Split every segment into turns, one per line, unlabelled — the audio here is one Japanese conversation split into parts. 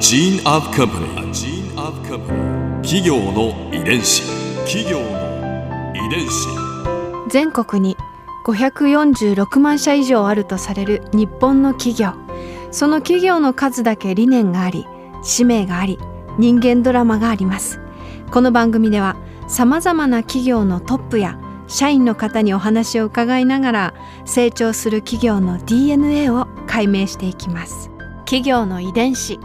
gene of company. A gene of company. 企業の遺伝子。企業の遺伝子。
全国に546万社以上あるとされる日本の企業その企業の数だけ理念があり使命があり人間ドラマがありますこの番組ではさまざまな企業のトップや社員の方にお話を伺いながら成長する企業の DNA を解明していきます企業の遺伝子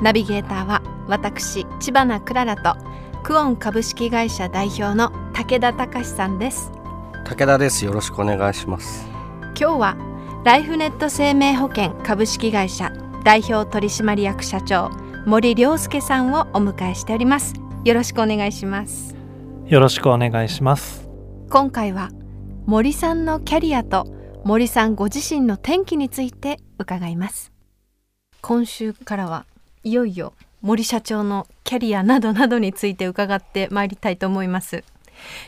ナビゲーターは私千葉なクララとクオン株式会社代表の武田隆さんです。
武田です。よろしくお願いします。
今日はライフネット生命保険株式会社代表取締役社長森良介さんをお迎えしております。よろしくお願いします。
よろしくお願いします。
今回は森さんのキャリアと森さんご自身の転機について伺います。今週からはいよいよ森社長のキャリアなどなどについて伺ってまいりたいと思います。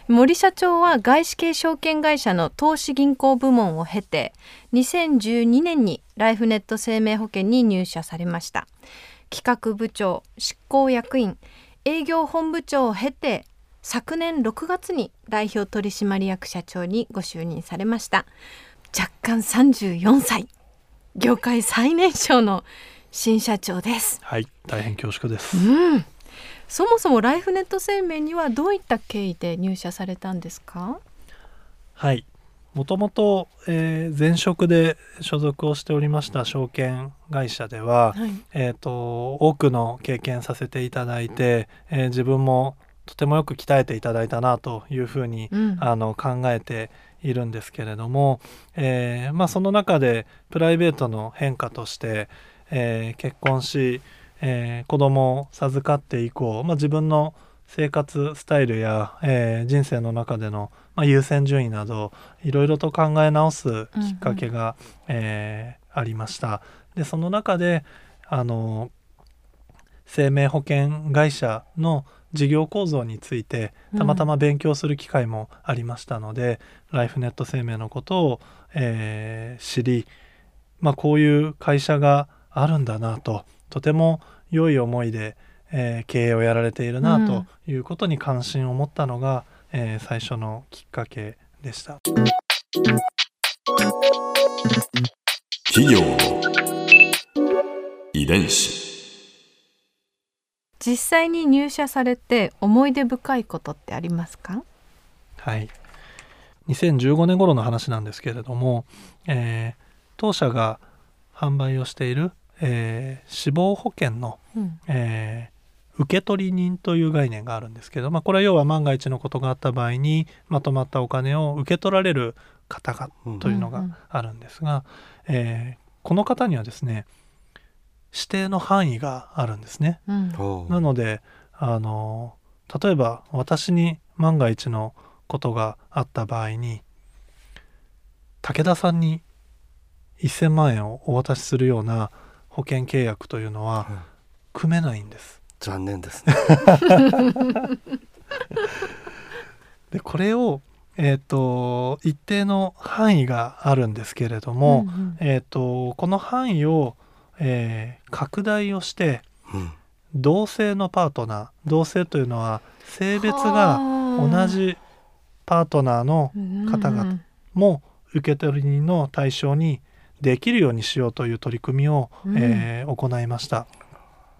森社長は外資系証券会社の投資銀行部門を経て2012年にライフネット生命保険に入社されました。企画部長執行役員営業本部長を経て昨年6月に代表取締役社長にご就任されました。若干34歳。業界最年少の新社長です。
はい大変恐縮です。
うん。そもそもライフネット生命にはどういった経緯で入社されたんですか？
はい。もともと、えー前職で所属をしておりました証券会社では、
はい。
えー、と多くの経験させていただいて、えー自分もとてもよく鍛えていただいたなというふうに、
うん。
あの考えているんですけれども、えーまあ、その中でプライベートの変化として、えー結婚し、えー子供を授かって以降、まあ、自分の生活スタイルや、えー人生の中での、まあ、優先順位などいろいろと考え直すきっかけが、えーありました。でその中であの生命保険会社の事業構造についてたまたま勉強する機会もありましたので、ライフネット生命のことを、えー知り、まあ、こういう会社があるんだなととても良い思いで、えー経営をやられているな
うん
ということに関心を持ったのが、えー最初のきっかけでした。
企業の遺伝子。
実際に入社されて思い出深いことってありますか？
はい、2015年頃の話なんですけれども、えー当社が販売をしている、えー死亡保険の、
うん。
えー受取人という概念があるんですけど、まあ、これは要は万が一のことがあった場合にまとまったお金を受け取られる方が
うん
というの
うんうん
があるんですが、えーこの方にはですね指定の範囲があるんですね。
うん。
なのであの例えば私に万が一のことがあった場合に武田さんに1,000万円をお渡しするような保険契約というのは
うん
組めないんです。
残念ですね。
でこれを、えー、と一定の範囲があるんですけれども、
うんうん。
えー、とこの範囲を、えー拡大をして
うん。
同性のパートナー同性というのは性別が同じパートナーの方々
うん
も受取人の対象にできるようにしようという取り組みを、
うん。
えー行いました。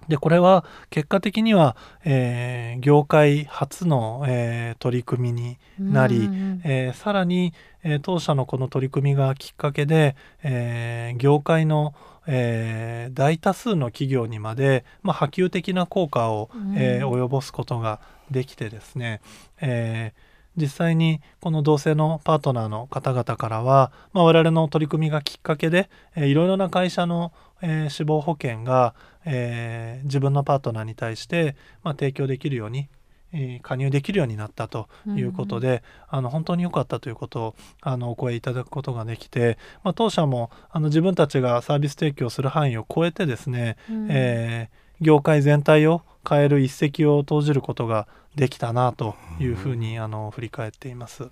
でこれは結果的には、えー業界初の、えー取り組みになり、
うんうん
えーさらに、えー当社のこの取り組みがきっかけで、えー業界の、えー大多数の企業にまで、まあ、波及的な効果を、えー
うん
及ぼすことができてですね、えー実際にこの同性のパートナーの方々からは、まあ、我々の取り組みがきっかけで、えーいろいろな会社の、えー死亡保険が、えー自分のパートナーに対して、まあ、提供できるように、えー加入できるようになったということで、あの本当に良かったということをあのお声いただくことができて、まあ、当社もあの自分たちがサービス提供する範囲を超えてですね、
うん。
えー業界全体を変える一石を投じることができたなというふうにあの振り返っています。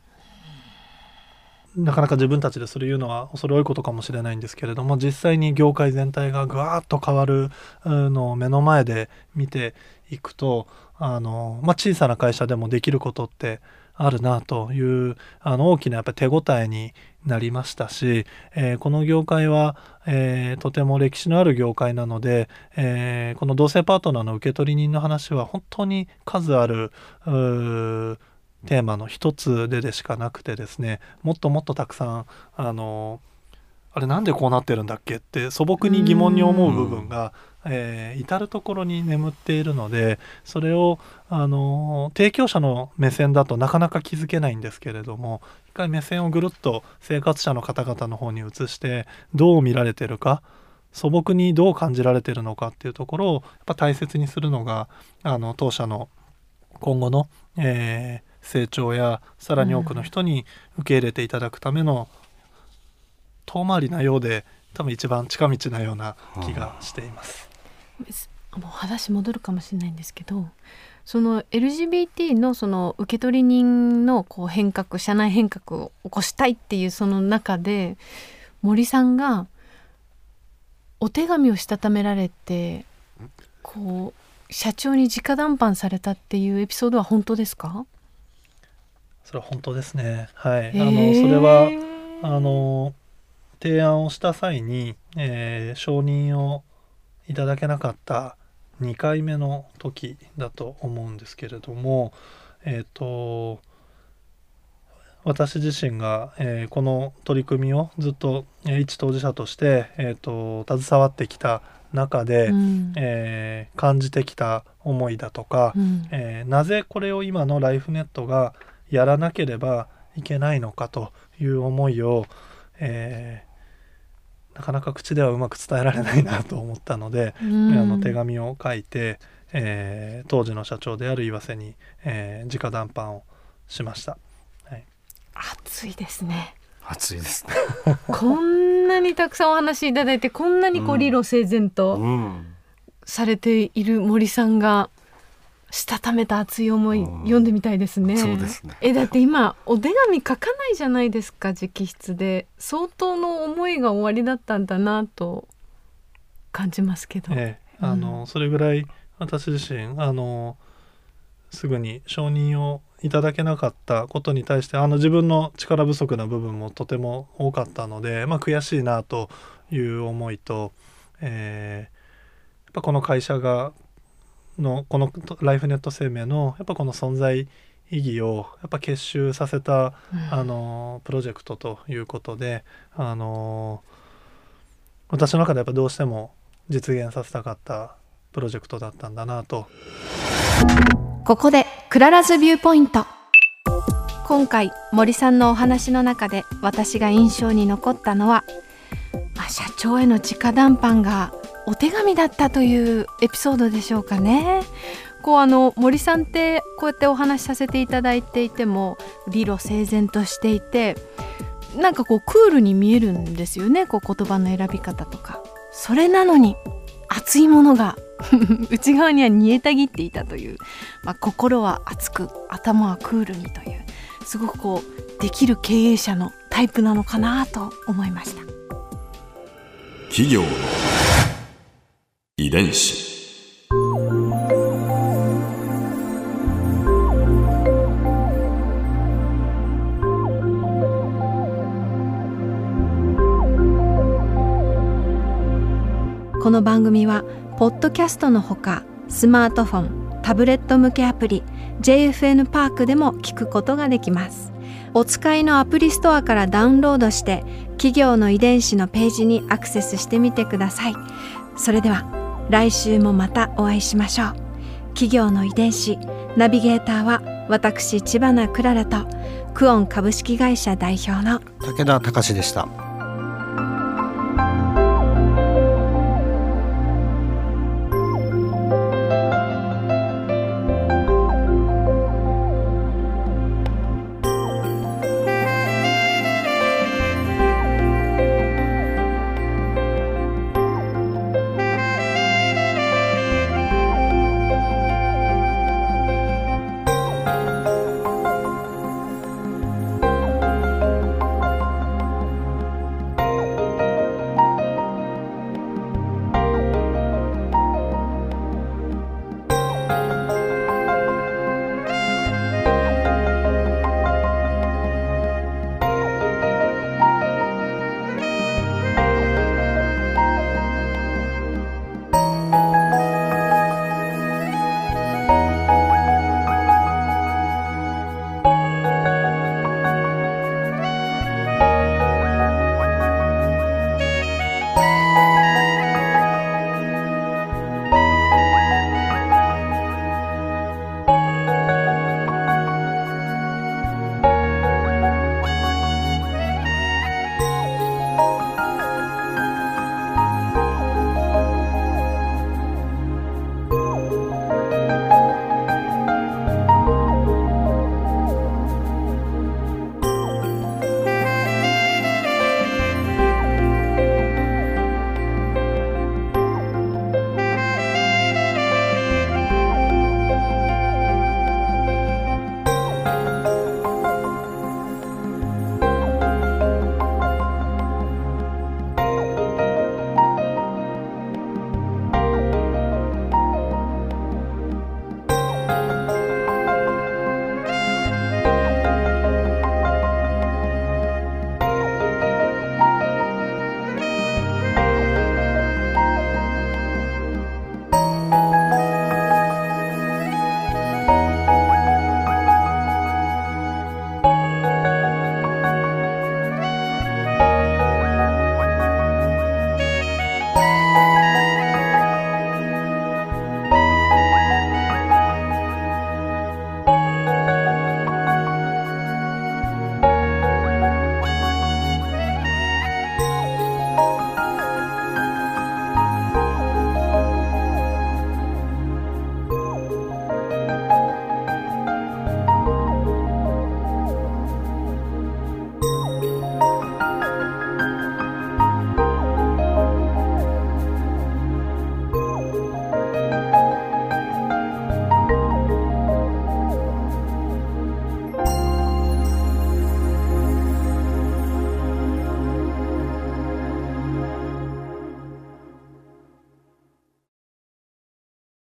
なかなか自分たちでそれ言うのは恐れ多いことかもしれないんですけれども実際に業界全体がぐわーっと変わるのを目の前で見ていくとあの、まあ、小さな会社でもできることってあるなというあの大きなやっぱ手応えになりましたし、えー、この業界は、えー、とても歴史のある業界なので、えー、この同性パートナーの受取人の話は本当に数あるテーマの一つででしかなくてですねもっともっとたくさんあのあれなんでこうなってるんだっけって素朴に疑問に思う部分が、えー、至る所に眠っているのでそれをあの提供者の目線だとなかなか気づけないんですけれども一回目線をぐるっと生活者の方々の方に移してどう見られてるか素朴にどう感じられてるのかっていうところをやっぱ大切にするのがあの当社の今後の、えー、成長やさらに多くの人に受け入れていただくための遠回りなようで多分一番近道なような気がしています。
もう話戻るかもしれないんですけどその LGBT のその受取人のこう変革社内変革を起こしたいっていうその中で森さんがお手紙をしたためられてこう社長に直談判されたっていうエピソードは本当ですか？
それは本当ですね。はい、あのそれはあの提案をした際に、えー、承認をいただけなかった2回目の時だと思うんですけれども、えっ、ー、と私自身が、えー、この取り組みをずっと、えー、一当事者として、えーと、と携わってきた中で、うん、えー、感じてきた思いだとか、うん、えなぜこれを今のライフネットがやらなければいけないのかという思いを、えー、なかなか口ではうまく伝えられないなと思ったので、うん、あの手紙を書いて、えー、当時の社長である岩瀬に、えー、直談判をしました。はい、
熱いですね。
熱いですね。
こんなにたくさんお話いただいてこんなにこう理路整然とされている森さんがしたためた熱い思い、読んでみたいですね。
そうですね。
えだって今お手紙書かないじゃないですか直筆で相当の思いが終わりだったんだなと感じますけど。
ええ、あの、うん、それぐらい私自身あのすぐに承認をいただけなかったことに対してあの自分の力不足な部分もとても多かったので、まあ、悔しいなという思いと、えー、やっぱこの会社がのこのライフネット生命のやっぱこの存在意義をやっぱ結集させた、うん、あのプロジェクトということであの私の中でやっぱどうしても実現させたかったプロジェクトだったんだなと。
ここで Clara's viewpoint。今回森さんのお話の中で私が印象に残ったのは、まあ、社長への直談判がお手紙だったというエピソードでしょうかね。こうあの森さんってこうやってお話しさせていただいていても理路整然としていてなんかこうクールに見えるんですよねこう言葉の選び方とか。それなのに熱いものが 内側には煮えたぎっていたという、まあ、心は熱く頭はクールにというすごくこうできる経営者のタイプなのかなと思いました
企業の遺伝子。
この番組はポッドキャストのほかスマートフォンタブレット向けアプリ JFN パークでも聞くことができます。お使いのアプリストアからダウンロードして企業の遺伝子のページにアクセスしてみてください。それでは来週もまたお会いしましょう。企業の遺伝子ナビゲーターは私千葉なクララとクオン株式会社代表の
武田隆でした。